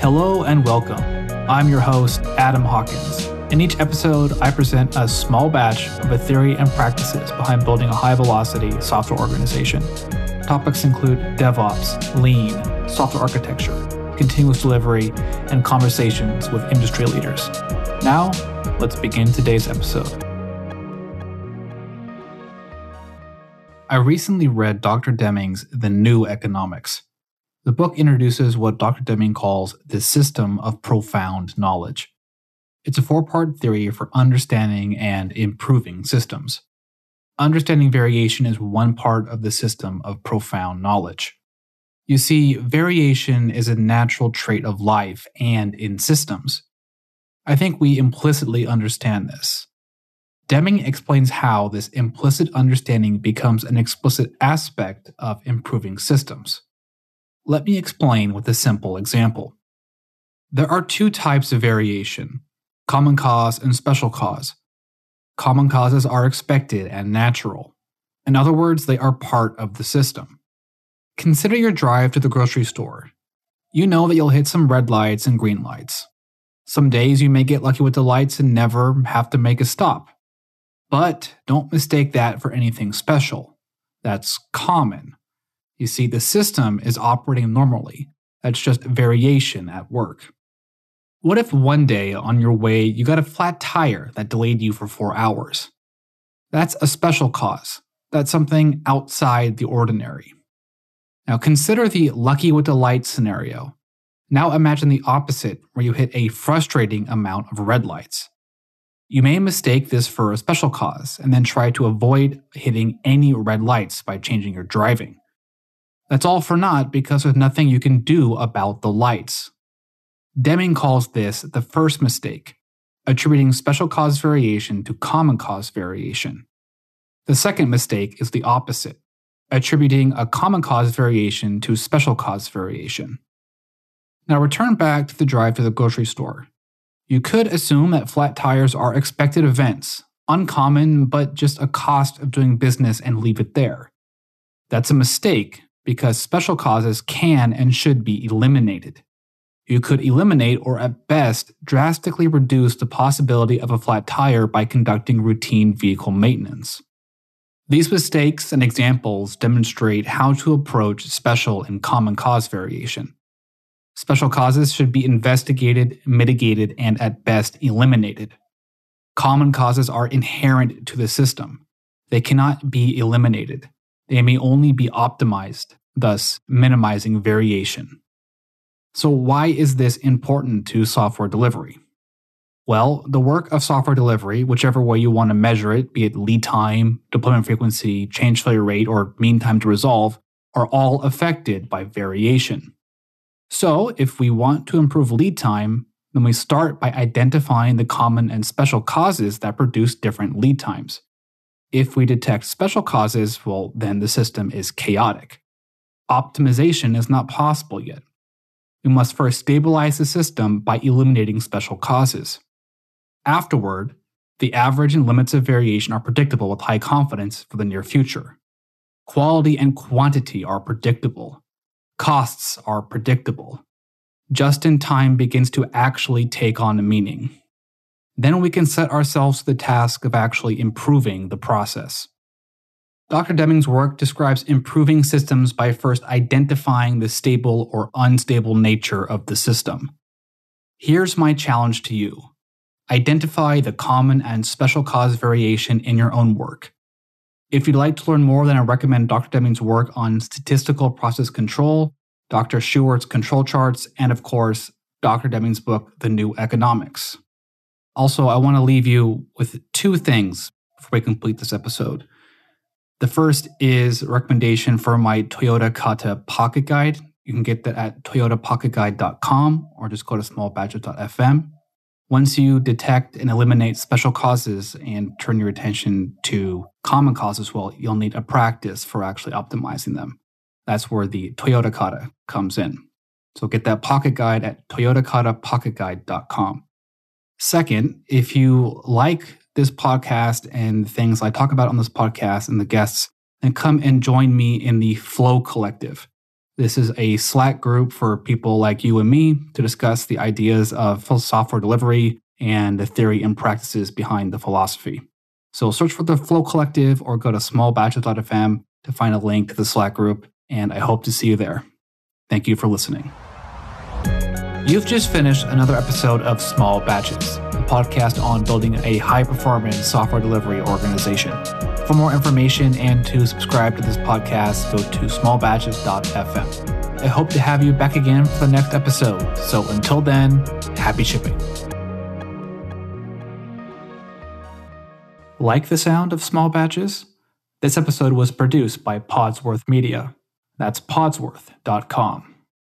Hello and welcome. I'm your host, Adam Hawkins. In each episode, I present a small batch of the theory and practices behind building a high velocity software organization. Topics include DevOps, lean, software architecture, continuous delivery, and conversations with industry leaders. Now, let's begin today's episode. I recently read Dr. Deming's The New Economics. The book introduces what Dr. Deming calls the system of profound knowledge. It's a four part theory for understanding and improving systems. Understanding variation is one part of the system of profound knowledge. You see, variation is a natural trait of life and in systems. I think we implicitly understand this. Deming explains how this implicit understanding becomes an explicit aspect of improving systems. Let me explain with a simple example. There are two types of variation common cause and special cause. Common causes are expected and natural. In other words, they are part of the system. Consider your drive to the grocery store. You know that you'll hit some red lights and green lights. Some days you may get lucky with the lights and never have to make a stop. But don't mistake that for anything special. That's common. You see, the system is operating normally. That's just variation at work. What if one day on your way you got a flat tire that delayed you for four hours? That's a special cause. That's something outside the ordinary. Now consider the lucky with the light scenario. Now imagine the opposite, where you hit a frustrating amount of red lights. You may mistake this for a special cause and then try to avoid hitting any red lights by changing your driving. That's all for naught because there's nothing you can do about the lights. Deming calls this the first mistake, attributing special cause variation to common cause variation. The second mistake is the opposite, attributing a common cause variation to special cause variation. Now return back to the drive to the grocery store. You could assume that flat tires are expected events, uncommon but just a cost of doing business and leave it there. That's a mistake because special causes can and should be eliminated. You could eliminate or at best drastically reduce the possibility of a flat tire by conducting routine vehicle maintenance. These mistakes and examples demonstrate how to approach special and common cause variation. Special causes should be investigated, mitigated, and at best eliminated. Common causes are inherent to the system. They cannot be eliminated. They may only be optimized, thus minimizing variation. So, why is this important to software delivery? Well, the work of software delivery, whichever way you want to measure it, be it lead time, deployment frequency, change failure rate, or mean time to resolve, are all affected by variation. So, if we want to improve lead time, then we start by identifying the common and special causes that produce different lead times. If we detect special causes, well, then the system is chaotic. Optimization is not possible yet. We must first stabilize the system by eliminating special causes. Afterward, the average and limits of variation are predictable with high confidence for the near future. Quality and quantity are predictable. Costs are predictable. Just in time begins to actually take on a meaning. Then we can set ourselves the task of actually improving the process. Dr. Deming's work describes improving systems by first identifying the stable or unstable nature of the system. Here's my challenge to you identify the common and special cause variation in your own work. If you'd like to learn more, then I recommend Dr. Deming's work on statistical process control, Dr. Shewhart's control charts, and of course, Dr. Deming's book, The New Economics. Also, I want to leave you with two things before we complete this episode. The first is a recommendation for my Toyota Kata Pocket Guide. You can get that at toyotapocketguide.com or just go to smallbatches.fm. Once you detect and eliminate special causes and turn your attention to common causes, well, you'll need a practice for actually optimizing them. That's where the Toyota Kata comes in. So get that pocket guide at toyotakatapocketguide.com. Second, if you like this podcast and things I talk about on this podcast and the guests, then come and join me in the Flow Collective. This is a Slack group for people like you and me to discuss the ideas of software delivery and the theory and practices behind the philosophy. So search for the Flow Collective or go to smallbatches.fm to find a link to the Slack group, and I hope to see you there. Thank you for listening. You've just finished another episode of Small Batches, a podcast on building a high performance software delivery organization. For more information and to subscribe to this podcast, go to smallbatches.fm. I hope to have you back again for the next episode. So until then, happy shipping. Like the sound of small batches? This episode was produced by Podsworth Media. That's podsworth.com.